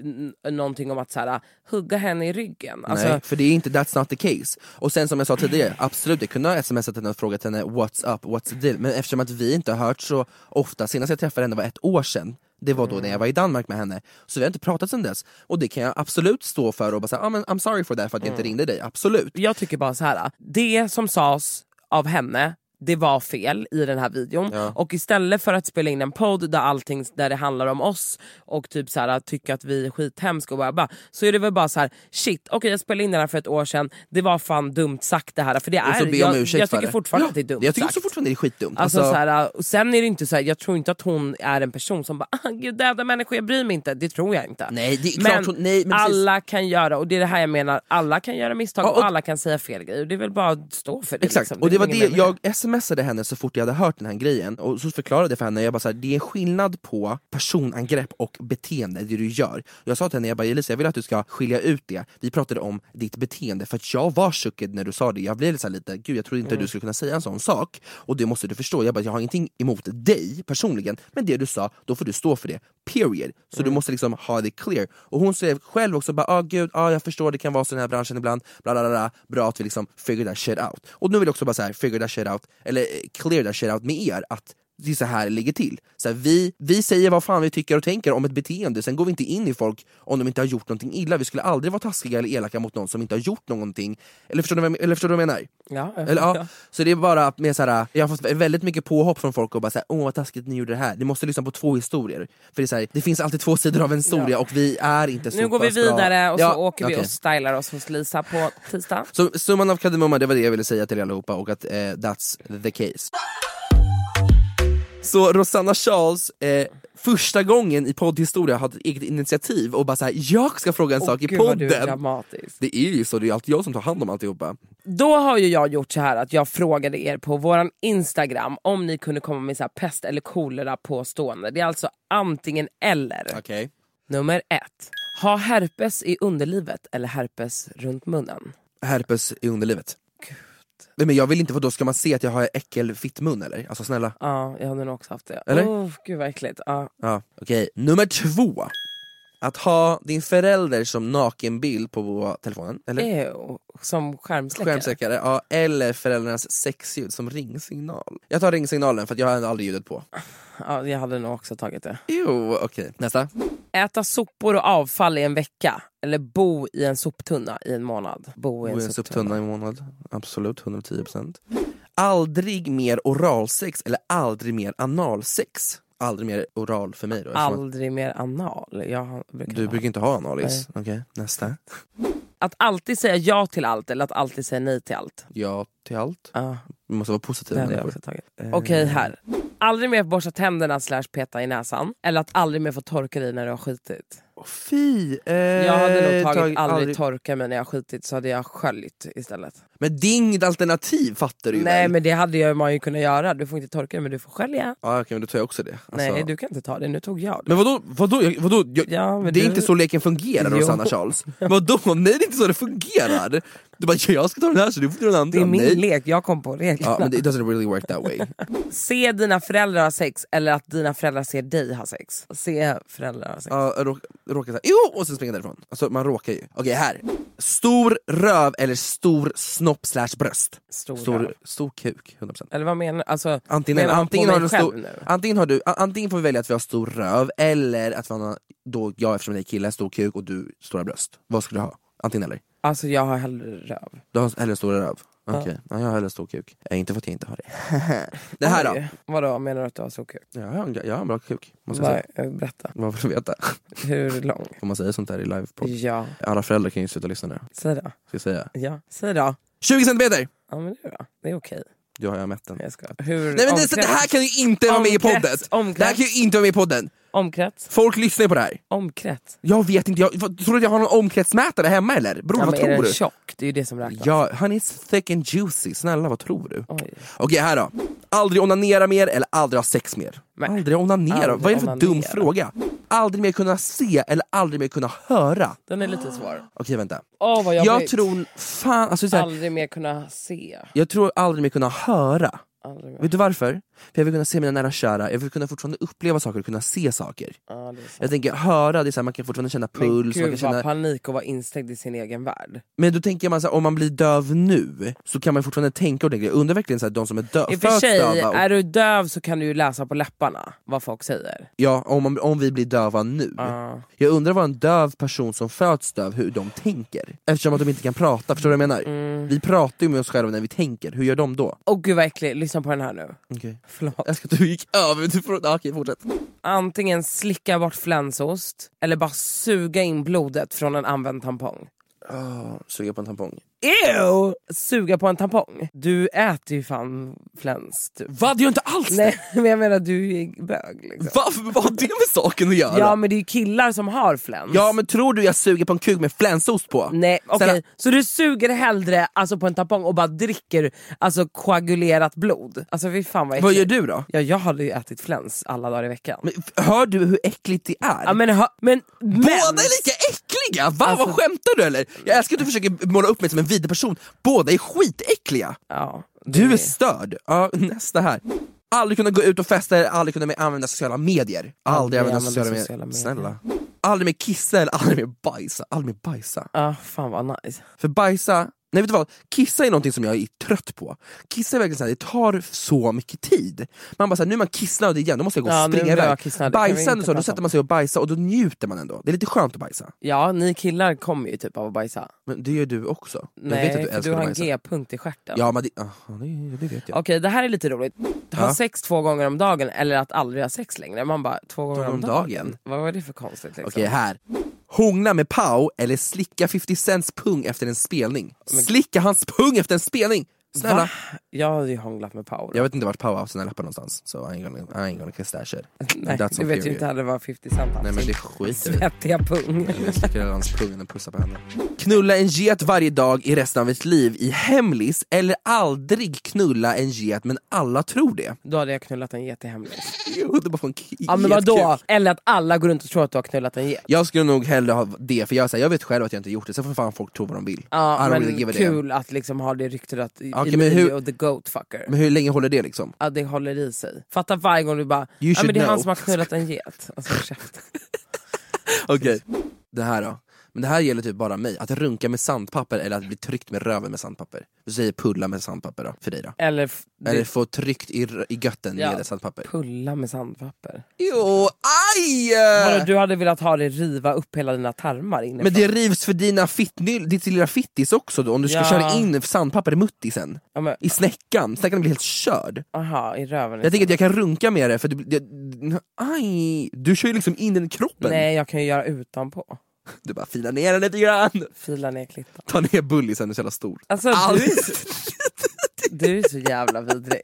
någonting om att så här, hugga henne i ryggen. Alltså, Nej, för det är inte, that's not the case. Och sen som jag sa tidigare, absolut jag kunde ha smsat henne och frågat henne what's up, what's the deal, men eftersom att vi inte har hört så ofta, senast jag träffade henne var ett år sedan, det var då när jag var i Danmark med henne. Så vi har inte pratat sedan dess. Och det kan jag absolut stå för och bara säga, ah, men I'm sorry for that för att jag inte ringde dig, absolut. Jag tycker bara så här. det som sades av henne det var fel i den här videon Ja. och istället för att spela in en podd där allting där det handlar om oss och typ så här, tycka att vi är skithemska och bara, bara, så är det väl bara så här: shit okej jag spelade in den här för ett år sedan, det var fan dumt sagt det här för det Och så är, be om jag, ursäkt jag tycker det. fortfarande Ja, att det är dumt Jag tycker sagt. fortfarande det är skitdumt. Alltså, Alltså, så här, och sen är det inte så här, jag tror inte att hon är en person som bara (laughs) ah, gud döda människor, jag bryr mig inte. Det tror jag inte. Nej, det är men klart nej, men alla kan göra, och det är det här jag menar, alla kan göra misstag Ja, och, och- alla kan säga fel grejer. Det är väl bara att stå för det. Exakt, liksom. och det var är det, jag smsade henne så fort jag hade hört den här grejen och så förklarade jag för henne, jag bara så här, det är skillnad på personangrepp och beteende, det du gör. Jag sa till henne, jag bara Elisa jag vill att du ska skilja ut det. Vi pratade om ditt beteende för att jag var chockad när du sa det, jag blev så här lite gud jag trodde inte Mm. du skulle kunna säga en sån sak. Och det måste du förstå, jag bara jag har ingenting emot dig personligen, men det du sa, då får du stå för det. Period. Så Mm. du måste liksom ha det clear. Och hon säger själv också bara, ah, gud, ah, jag förstår det kan vara så i den här branschen ibland, bla, bla, bla, bra att vi liksom figure that shit out. Och nu vill jag också bara så här, figure that shit out, eller eh, clear that shit out med er, att det är så här det ligger till. Så här, vi, vi säger vad fan vi tycker och tänker om ett beteende, sen går vi inte in i folk om de inte har gjort någonting illa. Vi skulle aldrig vara taskiga eller elaka mot någon som inte har gjort någonting. Eller förstår du vad eller förstår du vad jag menar? Ja, Eller, ja, så det är bara med så här, jag har fått väldigt mycket påhopp från folk och bara såhär, åh vad taskigt ni gjorde det här. Ni måste lyssna på två historier. För det, är så här, det finns alltid två sidor av en historia Ja. och vi är inte så Nu går vi pass bra. vidare och så Ja, åker vi okej. och stylar oss hos Lisa på tisdag. Så summan av kardemumma, det var det jag ville säga till er allihopa och att eh, that's the case. Så Rosanna Charles, eh, första gången i poddhistoria har ett eget initiativ och bara såhär, jag ska fråga en sak i Gud vad du är podden. dramatisk. Det är ju så, det är alltid jag som tar hand om alltihopa. Då har ju jag gjort så här att jag frågade er på våran Instagram om ni kunde komma med så här pest eller kolera påstående. Det är alltså antingen eller. Okej. Nummer ett. Ha herpes i underlivet eller herpes runt munnen? Herpes i underlivet. Nej, men jag vill inte, för då ska man se att jag har äckel fittmun eller? Alltså snälla. Ja, jag hade nog också haft det. Eller? Oh, gud vad äckligt. Ja. Ja, okej. Nummer två. Att ha din förälder som nakenbild på telefonen, eller? Ew, som skärmsläckare. Skärmsläckare, ja, eller föräldrarnas sexljud som ringsignal. Jag tar ringsignalen för att jag har aldrig ljudet på. Ja, jag hade nog också tagit det. Jo, okej. Nästa. Äta sopor och avfall i en vecka eller bo i en soptunna i en månad. Bo i en, Bo i en soptunna. i månad. Absolut, 110%. Aldrig mer oralsex eller aldrig mer analsex. Aldrig mer oral för mig då. Aldrig mer anal. Jag brukar Du ha- brukar inte ha analis? Okej, nästa. Att alltid säga ja till allt eller att alltid säga nej till allt. Ja till allt. Ja, Vi måste vara tagit. Eh, Okej, här. Aldrig mer borsta tänderna slash peta i näsan. Eller att aldrig mer få torka dig när du har skitit. Fy! Eh, Jag hade nog tagit tagit aldrig, torka mig när jag skitit så hade jag sköljt istället. Men det är inget alternativ fattar du ju Nej väl? men det hade ju man ju kunnat göra. Du får inte torka dig men du får skölja. Ja okej men då tar jag också det. Alltså- Nej du kan inte ta det, nu tog jag det. Men vadå? vadå, jag- vadå? Jag, Ja, men det är du- inte så leken fungerar. Rosanna Charles. Vadå? Nej det är inte så det fungerar! Du bara jag ska ta den här så du får ta den andra. Det är min Nej. lek, jag kom på reglerna. Ja men it doesn't really work that way. (laughs) Se dina föräldrar ha sex eller att dina föräldrar ser dig ha sex. Se föräldrar ha sex. Ja, rå, råkar såhär, jo! Och sen springer därifrån. Alltså man råkar ju. Okej här. Stor röv eller stor snopp slash bröst? Stor röv. Stor, stor kuk, 100%. Eller vad menar du? Alltså, Antingen, menar man antingen, på har mig du själv stor, nu? antingen, har du, a- antingen får vi välja att vi har stor röv eller att vi har, då jag eftersom jag är kille, stor kuk och du stora bröst. Vad skulle du ha? Antingen eller? Alltså jag har hellre röv. Du har hellre stor röv? Okej, ja. jag har hellre stor kuk. Eh, inte för att jag inte har det. (laughs) det här då? Oj, Vadå, menar du att du har så kuk? Ja, jag, har en, jag har en bra kuk, måste jag säga. berätta. Vad vill du veta? (laughs) Hur lång? Får man säga sånt här i livepodd? Ja, Alla föräldrar kan ju sluta lyssna nu. säg då. Ska jag säga? Ja, säg då. 20 centimeter! Ja men det är bra, det är okej. Du har jag mätt den. Nej, Jag ska. Hur, Nej men det, det här kan ju inte vara med i podden! Omkrets, Det här kan ju inte vara med i podden! Omkrets, Folk lyssnar ju på det här. omkrets. Jag vet inte, jag, vad, tror du att jag har någon omkretsmätare hemma eller? Bror Ja, vad men är tror den du? tjock? Det är ju det som räknas. Ja, han är thick and juicy, snälla vad tror du? Okej här då, aldrig onanera mer eller aldrig ha sex mer? Men- aldrig onanera? Aldrig vad är det för onanera. dum fråga? Aldrig mer kunna se eller aldrig mer kunna höra? Den är lite svår. Okej vänta. Åh vad Jag jobbigt. tror fan, alltså så här, Aldrig mer kunna se. jag tror aldrig mer kunna höra. Vet du varför? För jag vill kunna se mina nära och kära, jag vill kunna fortfarande uppleva saker och kunna se saker. Sant. Jag tänker höra, det är så här, man kan fortfarande känna Men puls, man kan gud känna... panik att vara instängd i sin egen värld. Men då tänker man så här, om man blir döv nu, så kan man fortfarande tänka ordentligt. Jag undrar verkligen så här, de som är dö- I och för sig, döva, och, är du döv så kan du ju läsa på läpparna vad folk säger. ja, om, man, om vi blir döva nu. Ja. Jag undrar vad en döv person som föds döv, hur de tänker. Eftersom att de inte kan prata, förstår du vad jag menar? Mm. Vi pratar ju med oss själva när vi tänker, hur gör de då? Åh gud vad äckligt, lyssna på den här nu. Okay. Förlåt. Jag ska du gick över, du får, ah, okej fortsätt. Antingen slicka bort flänsost eller bara suga in blodet från en använd tampong. Oh, suga på en tampong. Ew! Suga på en tampong. Du äter ju fan fläns. Du. Va? Det gör inte alls Nej (laughs) men jag menar du är bög liksom. Va? Vad har det med saken att göra? Ja men det är ju killar som har fläns. Ja men tror du jag suger på en kuk med flänsost på? Nej okej, Snälla. så du suger hellre alltså, på en tampong och bara dricker alltså, koagulerat blod? Alltså fy fan vad äckligt. Vad gör du då? Ja, jag hade ju ätit fläns alla dagar i veckan. Men, hör du hur äckligt det är? Ja, men, ha, men, Båda mens- är lika äckliga! Va? Alltså- Vad skämtar du eller? Jag älskar att du försöker måla upp mig som en vidrig person, båda är skitäckliga! Ja, Du är det- störd. Ja, nästa här. Aldrig kunna gå ut och festa aldrig kunna använda sociala medier. Aldrig, Aldrig använda använda sociala, sociala medier. medier. Snälla. Aldrig mer kissa eller aldrig mer bajsa. Aldrig mer bajsa. Ja, fan vad nice. För bajsa, nej vet du vad? Kissa är någonting som jag är trött på. Kissa är verkligen såhär, det tar så mycket tid. Man bara såhär, nu är man kissnödig igen, då måste jag gå och Ja, springa jag iväg. kissnödig, Bajsa och så, då sätter man sig och bajsar och då njuter man ändå. Det är lite skönt att bajsa. Ja, ni killar kommer ju typ av att bajsa. Men det gör du också. jag Nej, vet att du för du har en. G-punkt i stjärten. Ja men det, aha, det, det vet jag. Okej, det här är lite roligt. Ha Ja. sex två gånger om dagen eller att aldrig ha sex längre. Man bara, två gånger om om dagen? dagen? Vad var det för konstigt liksom? Okej här. Hångla med Pau eller slicka 50 Cents pung efter en spelning. Slicka hans pung efter en spelning! Snälla. Va? Jag hade ju hånglat med Paul. Jag vet inte vart Pau har sina läppar någonstans, so I ain't gonna, I ain't gonna kiss that shit. Nej, That's du vet ju inte heller vad 50 Cent har Nej men det skiter svettiga pung. Jag slickar hans pung och pussar på henne. Knulla en get varje dag i resten av ett liv i hemlis eller aldrig knulla en get men alla tror det. Då hade jag knullat en get i hemlis. (laughs) Jo, det bara en Ja men vadå? Eller att alla går runt och tror att du har knullat en get. Jag skulle nog hellre ha det, för jag, här, jag vet själv att jag inte gjort det, så får fan folk tro vad de vill. Ja men really kul att liksom ha det ryktet att Okej, men hur- the goat fucker. Men hur länge håller det liksom? Ja det håller i sig. Fatta varje gång du bara, ja men det är han know." som har knullat en get. Alltså käften. (laughs) Okej. Det här då? Men det här gäller typ bara mig, att runka med sandpapper eller att bli tryckt med röven med sandpapper. Du säger pulla med sandpapper då, för dig då? Eller, f- Eller få tryckt i, r- i götten Ja. med sandpapper. pulla med sandpapper. Jo, aj! Vadå, du hade velat ha det riva upp hela dina tarmar inifrån? Men det rivs för dina fittnyl, ditt lilla fittis också då, om du ska Ja. köra in sandpapper i muttisen. Ja, men, I snäckan, snäckan blir helt körd. aha, i röven. Jag tänker att jag kan runka med det, för du, det, aj, du kör ju liksom in den i kroppen. Nej jag kan ju göra utanpå. Du bara filar ner den lite grann. Fila ner klittan. Ta ner bullisen, du är så jävla stor. Alltså du är, så, du är så jävla vidrig.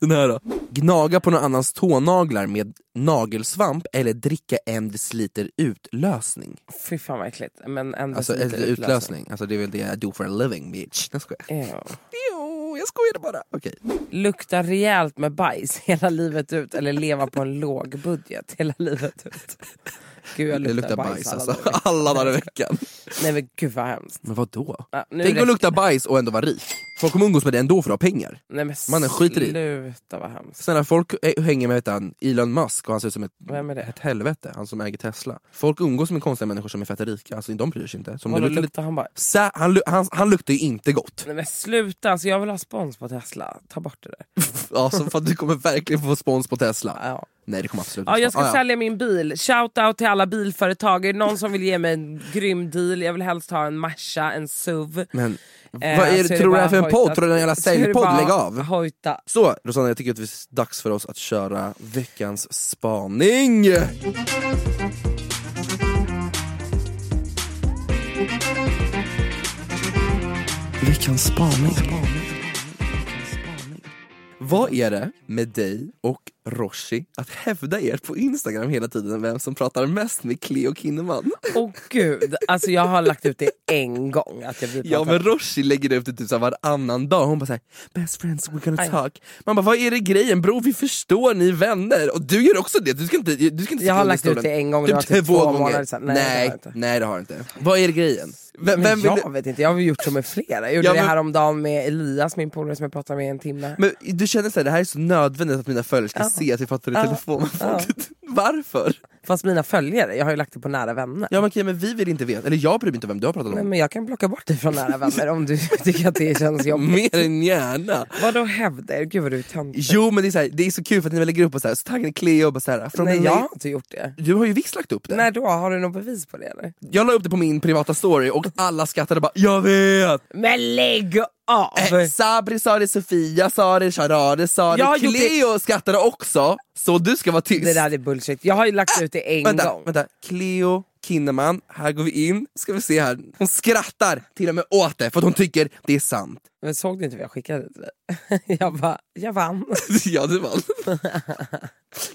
Den här då. Gnaga på någon annans tånaglar med nagelsvamp eller dricka en deciliter utlösning. Fy fan vad äckligt. Men ändå Alltså lite utlösning. utlösning, alltså det är väl det I do for a living bitch. Jag skojar. Ew. Jo, jag skojade bara. Okej. Lukta rejält med bajs hela livet ut eller leva på en låg budget hela livet ut. Gud jag Det luktar, bajs, bajs alla alltså, dagar. alla dagar i veckan. Nej men gud vad hemskt. Men vad då? Ja, nu Tänk att lukta bajs och ändå vara rik. Folk kommer umgås med det ändå för att ha pengar. Nej men Mannen skiter i. sluta vad hemskt. Snälla, folk hänger med han, Elon Musk och han ser ut som ett, Vem är det? ett helvete, han som äger Tesla. Folk umgås med konstiga människor som är fett rika, alltså de bryr sig inte. Som Vadå, luktar luktar han bara? Sä, han, han, han luktar ju inte gott. Nej men sluta, alltså jag vill ha spons på Tesla. Ta bort det där. (laughs) Alltså, för att du kommer verkligen få spons på Tesla. Ja. Nej det kommer absolut Ja, jag ska Ah, ja. sälja min bil. Shout out till alla bilföretag. Är det någon som vill ge mig en grym deal? Jag vill helst ha en Merca, en SUV. Men Eh, vad är det, tror du det är för en podd? Tror du det är en jävla säljpodd? Lägg av! Hojta. Så Rosanna, jag tycker att det är dags för oss att köra veckans spaning! Veckans spaning. Vad är det med dig och Roshi att hävda er på Instagram hela tiden vem som pratar mest med Cleo Kinnaman? Åh gud, alltså jag har lagt ut det en gång. Att jag Ja men Roshi lägger upp det typ så varannan dag, hon bara såhär Best friends, we're gonna Aj. talk Man bara vad är det grejen bror vi förstår, ni är vänner Och du gör också det, du ska inte, du ska inte Jag har lagt ut det en gång, det var typ två månader sedan. Nej, Nej, det har inte Vad är det grejen? Vem, Men vem jag vet inte, jag har gjort så med flera. Jag gjorde Ja, det men- häromdagen med Elias, min polare som jag pratade med i en timme. Men du känner såhär, det här är så nödvändigt att mina följare ska se att vi pratar i Ja. telefon folk. (laughs) Varför? Fast mina följare, jag har ju lagt det på nära vänner. Ja men okej, men vi vill inte veta, eller jag bryr mig inte vem du har pratat Nej, om. men jag kan plocka bort det från nära vänner om du (laughs) tycker att det känns jobbigt. Mer än gärna. Vadå hävdar? Gud vad du är töntig. Jo men det är, så här, det är så kul för att ni lägger upp och så, här, så taggar ni Cleo och bara så här, från Nej jag har inte gjort det. Du har ju visst lagt upp det. När då? Har du något bevis på det eller? Jag la upp det på min privata story och alla skrattade bara jag vet! Men lägg av! Eh, Sabri sa det, Sofia sa det, Sharade sa Jag det, gjort Cleo skrattade också, så du ska vara tyst. Det där är bullshit. Jag har ju lagt ut det en vänta, gång. vänta, Cleo Kinnaman, här går vi in, ska vi se här. Hon skrattar till och med åt det för hon tycker det är sant. Men såg du inte vad jag skickade till dig? (laughs) Jag bara, jag vann. (laughs) ja du vann. (laughs)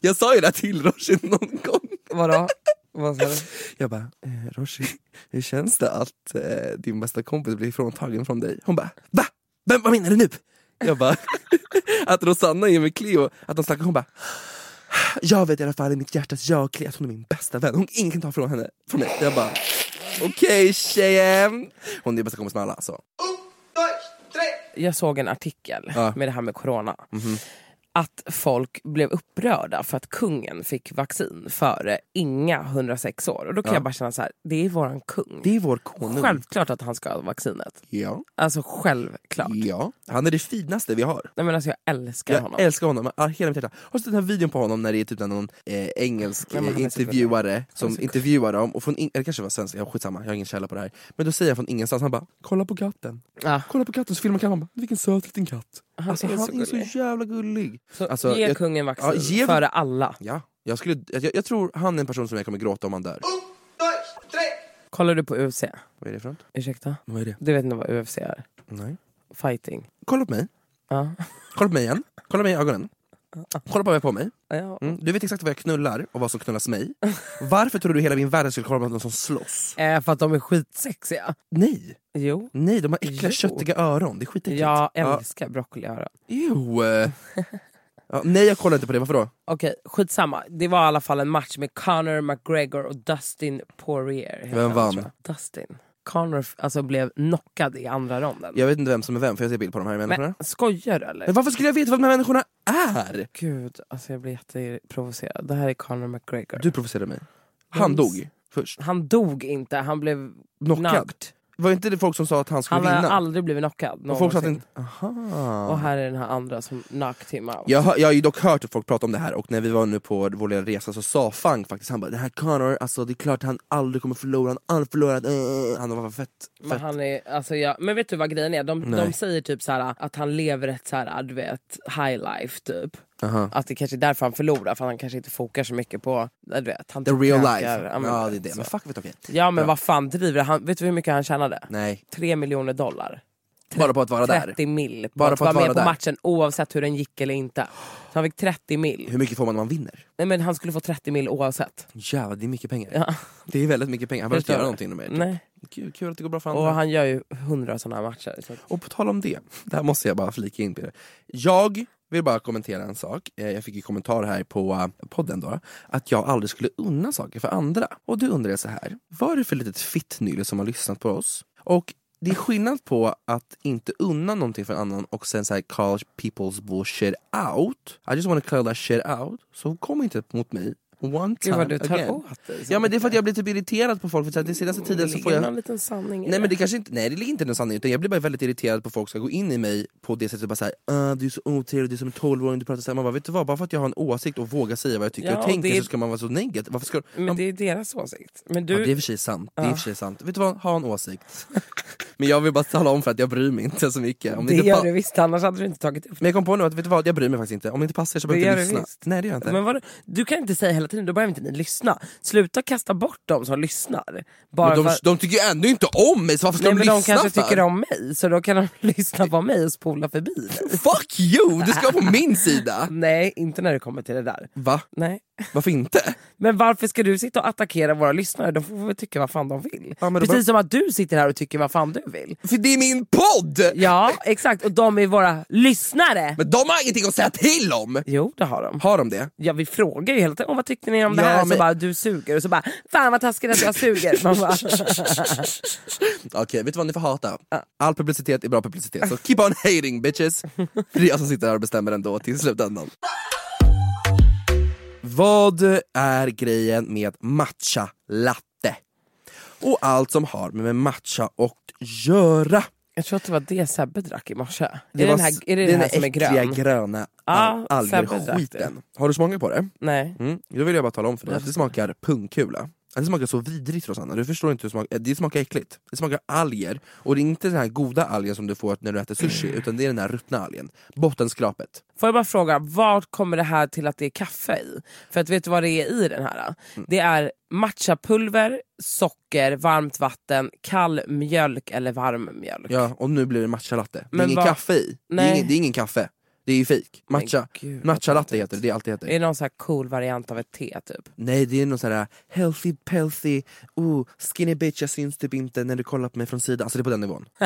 jag sa ju det här till Roshi någon gång. Vadå? Vad sa du? Jag bara, eh, Roshi, hur känns det att eh, din bästa kompis blir fråntagen från dig? Hon bara, va? Vem, vad menar du nu? Jag bara, (laughs) att Rosanna är med Cleo, att de snackar, hon bara jag vet i alla fall i mitt hjärtas jag och Cleo att hon är min bästa vän, hon, ingen kan ta från henne, från mig. Jag bara, okej tjejen. Hon är bästa kompis med alla så. Jag såg en artikel Ja. med det här med corona. Att folk blev upprörda för att kungen fick vaccin före inga 106 år. Och då kan Ja. jag bara känna så här, det är våran kung. Det är vår konung. Självklart att han ska ha vaccinet. Ja. Alltså självklart. ja, han är det finaste vi har. Nej, men alltså, jag älskar Jag honom. älskar honom hela mitt hjärta. Har du sett den här videon på honom när det är typ någon eh, engelsk Nej, eh, intervjuare som intervjuar dem, och från in- eller kanske var svensk, ja, skitsamma, jag har ingen källa på det här. Men då säger han från ingenstans, han bara “kolla på katten”. Ja. Kolla på katten, så filmar bara “vilken söt liten katt”. Han alltså, är han så är så jävla gullig. Så Alltså, ge jag- kungen vaccin ja, ge- före alla. Ja, jag, skulle, jag, jag tror han är en person som jag kommer gråta om han dör. Kollar du på UFC? Vad är det för något? Ursäkta? Vad är det? Du vet inte vad UFC är? Nej. Fighting. Kolla på mig. Ja. Kolla på mig igen. Kolla mig i ögonen. Kolla mig på mig. ja. Mm. Du vet exakt vad jag knullar och vad som knullas mig. (laughs) Varför tror du hela min värld skulle kolla på någon som slåss? Eh, för att de är skitsexiga. Nej! Jo. Nej, de har äckliga Jo. köttiga öron. Det är skitäckligt. Jag Ja. älskar broccoliöron. Jo. eh. (laughs) Ja, nej jag kollar inte på det, varför då? Okej, skitsamma. Det var i alla fall en match med Conor McGregor och Dustin Poirier. Vem vann? Dustin. Conor alltså, blev knockad i andra ronden. Jag vet inte vem som är vem, för jag ser bild på de här människorna. Men skojar du eller? Men varför skulle jag veta vad de här människorna är? Gud, alltså jag blir jätteprovocerad. Det här är Conor McGregor. Du provocerade mig. Han Vems- dog först. Han dog inte, han blev Knockad. knocked. Var inte det folk som sa att han skulle Han har vinna? aldrig blivit knockad och folk sa att någonsin. inte... Aha. Och här är den här andra som knocked him out. Jag har, jag har ju dock hört folk prata om det här och när vi var nu på vår lilla resa så sa Fang faktiskt, han bara den här Connor, alltså det är klart han aldrig kommer förlora, han har aldrig förlorat, uh, han var fett, Men, fett. han är, alltså jag, men vet du vad grejen är? De, de säger typ så här, att han lever ett så här, du vet, high life typ. Aha. Att det kanske är därför han förlorar, för han kanske inte fokar så mycket på du vet, han The typ real life. Ja, men, Ja det är det, så. men fuck vet okej. ja men Bra. vad fan driver han? Vet du hur mycket han tjänade? Nej, Tre miljoner dollar. bara på att vara där. 30 mil på Bara att på att vara med vara på där. matchen oavsett hur den gick eller inte. Så han fick 30 mil. Hur mycket får man när man vinner? Nej men han skulle få 30 mil oavsett. Jävlar det är mycket pengar. Ja. Det är väldigt mycket pengar, han behöver inte göra någonting mer. Nej. Kul, kul att det går bra för Och andra. han gör ju hundra sådana här matcher. Så. Och på tal om det, där måste jag bara flika in det. Jag vill bara kommentera en sak, eh, jag fick ju kommentar här på eh, podden då, att jag aldrig skulle unna saker för andra. Och då undrar jag så här, vad är det för litet fittnylle som har lyssnat på oss? Och det är skillnad på att inte unna någonting för en annan och sen så call people's bullshit out. I just wanna call that shit out. Så kom inte mot mig one Gud time vad du tar again. åt dig. Ja men det är för att jag blir typ irriterad på folk, för här, den senaste tiden så får jag... någon liten sanning Nej men det kanske inte, nej det ligger inte någon sanning utan jag blir bara väldigt irriterad på folk som ska gå in i mig på det sättet bara såhär uh, du är så otrevlig, du är som en 12-åring, du pratar såhär, man bara vet du vad, bara för att jag har en åsikt och vågar säga vad jag tycker Ja, och och tänker det är- så ska man vara så negativ, varför ska Men man, det är deras åsikt. Men du, ja, Det är och för sig sant, det är och för sig sant. Vet du vad, ha en åsikt. (laughs) men jag vill bara tala om för att jag bryr mig inte så mycket. Om det inte gör pa- du visst, annars hade du inte tagit upp det. Men jag kom på nu att, vet du vad, jag bryr mig faktiskt inte. Om det inte passar så Det behöver jag inte lyssna. visst. Nej det gör jag inte. Men vad, du kan inte säga hela tiden, då behöver inte ni lyssna. Sluta kasta bort dem som lyssnar. Bara Men de, för... de tycker ju ändå inte om mig så varför ska Nej, de lyssna de kanske för? tycker om mig, så då kan de (laughs) lyssna på mig och spola förbi dig. Fuck you! Du ska vara på min sida! (laughs) Nej, inte när det kommer till det där. Va? Nej. Varför inte? (laughs) Men varför ska du sitta och attackera våra lyssnare? De får väl tycka vad fan de vill. Ja, Precis som att du sitter här och tycker vad fan du vill. För det är min podd! Ja, exakt. Och de är våra lyssnare. Men de har ingenting att säga till om! Jo, det har de. Har de det? Ja, vi frågar ju hela tiden, "Åh, vad tyckte ni om det Ja, här? Så men- bara du suger och så bara fan vad taskigt att jag suger. (laughs) Man bara, Okej, vet du vad ni får hata? All publicitet är bra publicitet, så keep on hating bitches! För det är jag som sitter här och bestämmer ändå till slutändan. Vad är grejen med matcha latte? Och allt som har med matcha att göra. Jag tror att det var det Sebbe drack i morse. Det är var den här, är det den här är som är äckliga grön? gröna Ja, al- Sebbe drack algerskiten. Har du smakat på det? Nej. Mm. Då vill jag bara tala om för dig att det smakar pungkula. Det smakar så vidrigt Rosanna, du förstår inte hur det smakar. Det smakar äckligt. Det smakar alger, och det är inte den här goda algen som du får när du äter sushi, utan det är den här ruttna algen. Bottenskrapet. Får jag bara fråga, vart kommer det här till att det är kaffe i? För att vet du vad det är i den här? Mm. Det är matchapulver, socker, varmt vatten, kall mjölk eller varm mjölk. Ja, och nu blir det matcha latte. Det är Men ingen vad- kaffe i. Det är, ingen, det är ingen kaffe. Det är ju fake. Matcha, gud, matcha latte heter det, det är allt det heter. Är det någon sån här cool variant av ett te typ? Nej det är någon sån här healthy pelthy, oh, skinny bitch jag syns typ inte när du kollar på mig från sidan, alltså det är på den nivån. (laughs)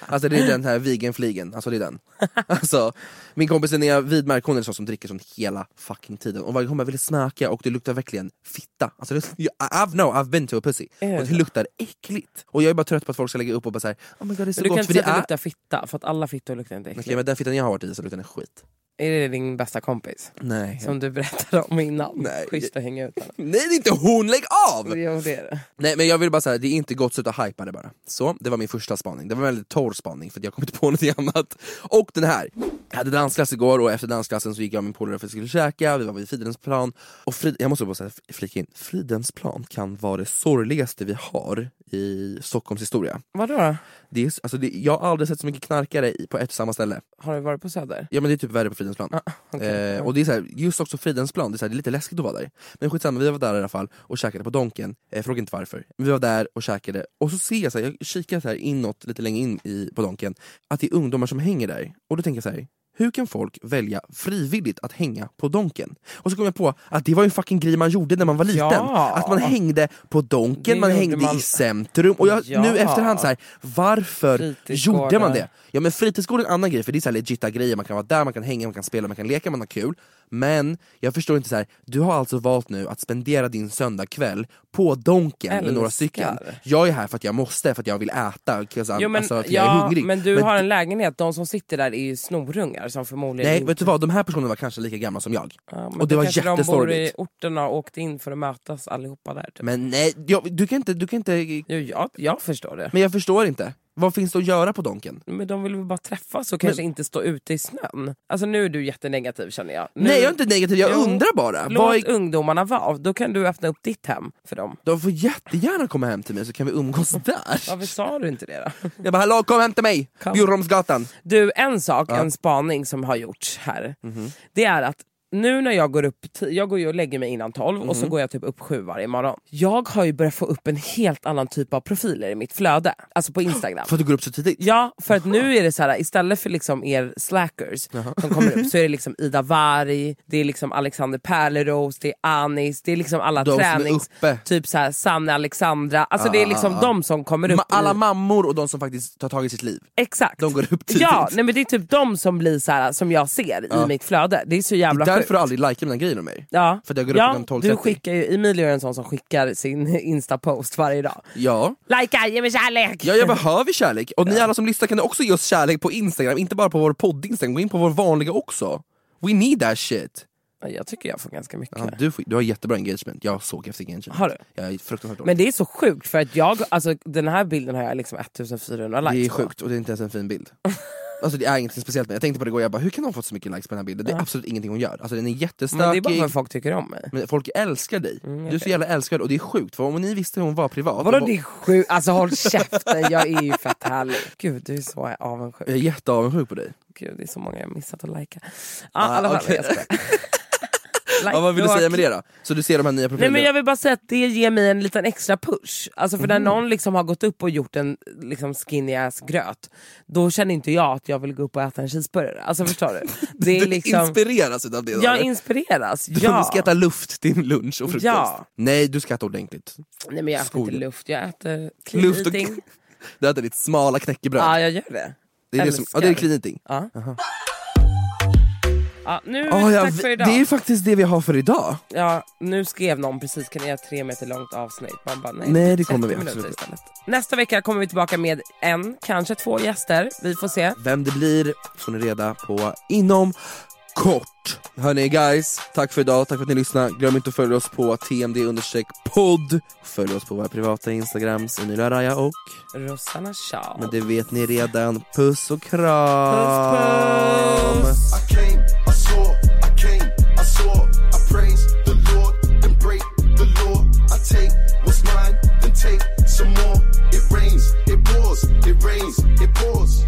alltså det är den här vegan-fligen, alltså det är den. (laughs) alltså, min kompis Linnea Widmark hon är så som dricker sånt hela fucking tiden och varje gång man vill smaka och det luktar verkligen fitta. Alltså det, jag- I've, no, I've been to a pussy. Och det luktar äckligt. Och jag är bara trött på att folk ska lägga upp och bara säga oh my god det är så Men du kan gott inte för säga det att det är... luktar fitta, för att alla fittor luktar inte äckligt. Okej men den fittan jag har varit i så luktar den skit. Är det din bästa kompis? Nej. Som du berättade om innan? Nej. Schysst att hänga ut henne. Nej det är inte hon, lägg av! Jo det är det. Nej men jag vill bara säga, det är inte gott, sluta hypa det bara. Så, det var min första spaning. Det var en väldigt torr spaning för att jag kom inte på någonting (laughs) annat. Och den här. Jag hade dansklass igår och efter dansklassen så gick jag och min polare för att vi skulle käka, vi var vid Fridhemsplan. Och Frid, jag måste bara säga, flika in, Fridhemsplan kan vara det sorgligaste vi har i Stockholms historia. Vadå då? Det är, alltså det, jag har aldrig sett så mycket knarkare i, på ett och samma ställe. Har du varit på Söder? Ja men det är typ värre på Fridhemsplan. okej. eh, och det är så här, just också Fridhemsplan, det är, så här, det är lite läskigt att vara där. Men skitsamma, vi var där i alla fall och käkade på Donken, eh, fråga inte varför. Men vi var där och käkade, och så ser jag, så här, jag kikar så här inåt lite längre in i, på Donken, att det är ungdomar som hänger där. Och då tänker jag så här. Hur kan folk välja frivilligt att hänga på Donken? Och så kom jag på att det var en fucking grej man gjorde när man var liten. Ja. Att man hängde på Donken, Det man hängde man. i centrum. Och jag, Ja. nu efterhand så här, varför gjorde man det? Ja men fritidsgården är en annan grej, för det är så här legitta grejer, man kan vara där, man kan hänga, man kan spela, man kan leka, man har kul. Men jag förstår inte så här. du har alltså valt nu att spendera din söndagkväll på Donken med några Älskar. stycken. Jag är här för att jag måste, för att jag vill äta, Jo, men, alltså, för jag är ja, hungrig. men du har en lägenhet, de som sitter där är ju snorungar som förmodligen Nej inte... vet du vad, de här personerna var kanske lika gamla som jag. Ja, men och det var kanske de bor i jättesorgligt. orten och har åkt in för att mötas allihopa där. Typ. Men nej, jag, du kan inte, du kan inte... Jo, jag, jag förstår det. Men jag förstår inte. Vad finns det att göra på Donken? Men de vill väl bara träffas och kanske inte stå ute i snön? Alltså nu är du jättenegativ känner jag. Nu, Nej jag är inte negativ, jag Jo. undrar bara. Låt Vad är, ungdomarna vara, då kan du öppna upp ditt hem för dem. de får jättegärna komma hem till mig så kan vi umgås (laughs) där. Varför sa du inte det då? Jag bara hallå kom hem till mig! Bjurholmsgatan. Du, en sak, en spaning som har gjorts här. Mhm. Det är att nu när jag går upp, jag går ju och lägger mig innan 12 och Mhm. så går jag typ upp sju varje morgon. Jag har ju börjat få upp en helt annan typ av profiler i mitt flöde, alltså på Instagram. (gasps) För att du går upp så tidigt? Ja, för att nu är det så här istället för liksom er slackers som kommer upp så är det (laughs) liksom Ida Varg, det är liksom Alexander Pärleros, det är Anis, det är liksom alla De tränings... Typ så här, Sanne Alexandra, alltså det är liksom de som kommer upp. Alla i, mammor och de som faktiskt tar tag i sitt liv. exakt. De går upp tidigt. Ja, nej men det är typ de som blir så här, som jag ser i mitt flöde. Det är så jävla är därför du aldrig likar mina grejer om mig. Ja, För att jag går upp ja klockan du 12.30. skickar ju, Emilia är en sån som skickar sin (laughs) Insta-post varje dag. Ja. Lajka, ge mig kärlek! ja, jag behöver kärlek. Och ni alla som lyssnar kan också ge oss kärlek på Instagram, inte bara på vår podd-instagram, gå in på vår vanliga också. We need that shit. Ja, Jag tycker jag får ganska mycket. Ja, du, får- du har jättebra engagement, jag såg efter engagement. Har du? Jag är fruktansvärt dålig. Men det är så sjukt för att jag, alltså den här bilden har jag liksom 1400 likes Det är på. sjukt och det är inte ens en fin bild. (laughs) Alltså det är ingenting speciellt med Jag tänkte på det igår, jag bara hur kan hon fått så mycket likes på den här bilden? Det är absolut ingenting hon gör. Alltså den är jättestökig. Men det är bara för att folk tycker om mig. Men folk älskar dig. du är så jävla älskad och det är sjukt för om ni visste hur hon var privat. Vadå och- det är sjukt? Alltså håll (laughs) käften, jag är ju fett härlig. Gud du är så avundsjuk. Jag är jätteavundsjuk på dig. Gud det är så många jag missat att likea. Ja, Ah, i alla fall, okej. jag. (laughs) Like Ja, vad vill du säga med det då? Så du ser de här nya Nej profilerna? men jag vill bara säga att det ger mig en liten extra push. Alltså för när någon liksom har gått upp och gjort en liksom skinny ass gröt, då känner inte jag att jag vill gå upp och äta en cheeseburgare. Alltså förstår du? (laughs) Det är Du liksom, inspireras utav det? jag eller? inspireras. Du Ja. ska äta luft till lunch och frukost? Ja. Nej, du ska äta ordentligt. Nej men jag äter Skog. inte luft, jag äter clean Luft och... (laughs) Du äter ditt smala knäckebröd. Ja jag gör det. det, är det, som, ja, det är clean eating. Ja. Ja, nu, Ah, ja, tack för idag. det är faktiskt det vi har för idag. Ja, nu skrev någon precis, kan ni göra tre meter långt avsnitt? Man bara, nej, Nej, det kommer 30 vi absolut istället. Nästa vecka kommer vi tillbaka med en, kanske två gäster. Vi får se. Vem det blir får ni reda på inom kort. Hörni guys, tack för idag, tack för att ni lyssnade. Glöm inte att följa oss på tmd podd. Följ oss på våra privata instagrams, Emilia Raja och Rosanna Shaw. Men det vet ni redan. Puss och kram! Puss, puss. freeze, it.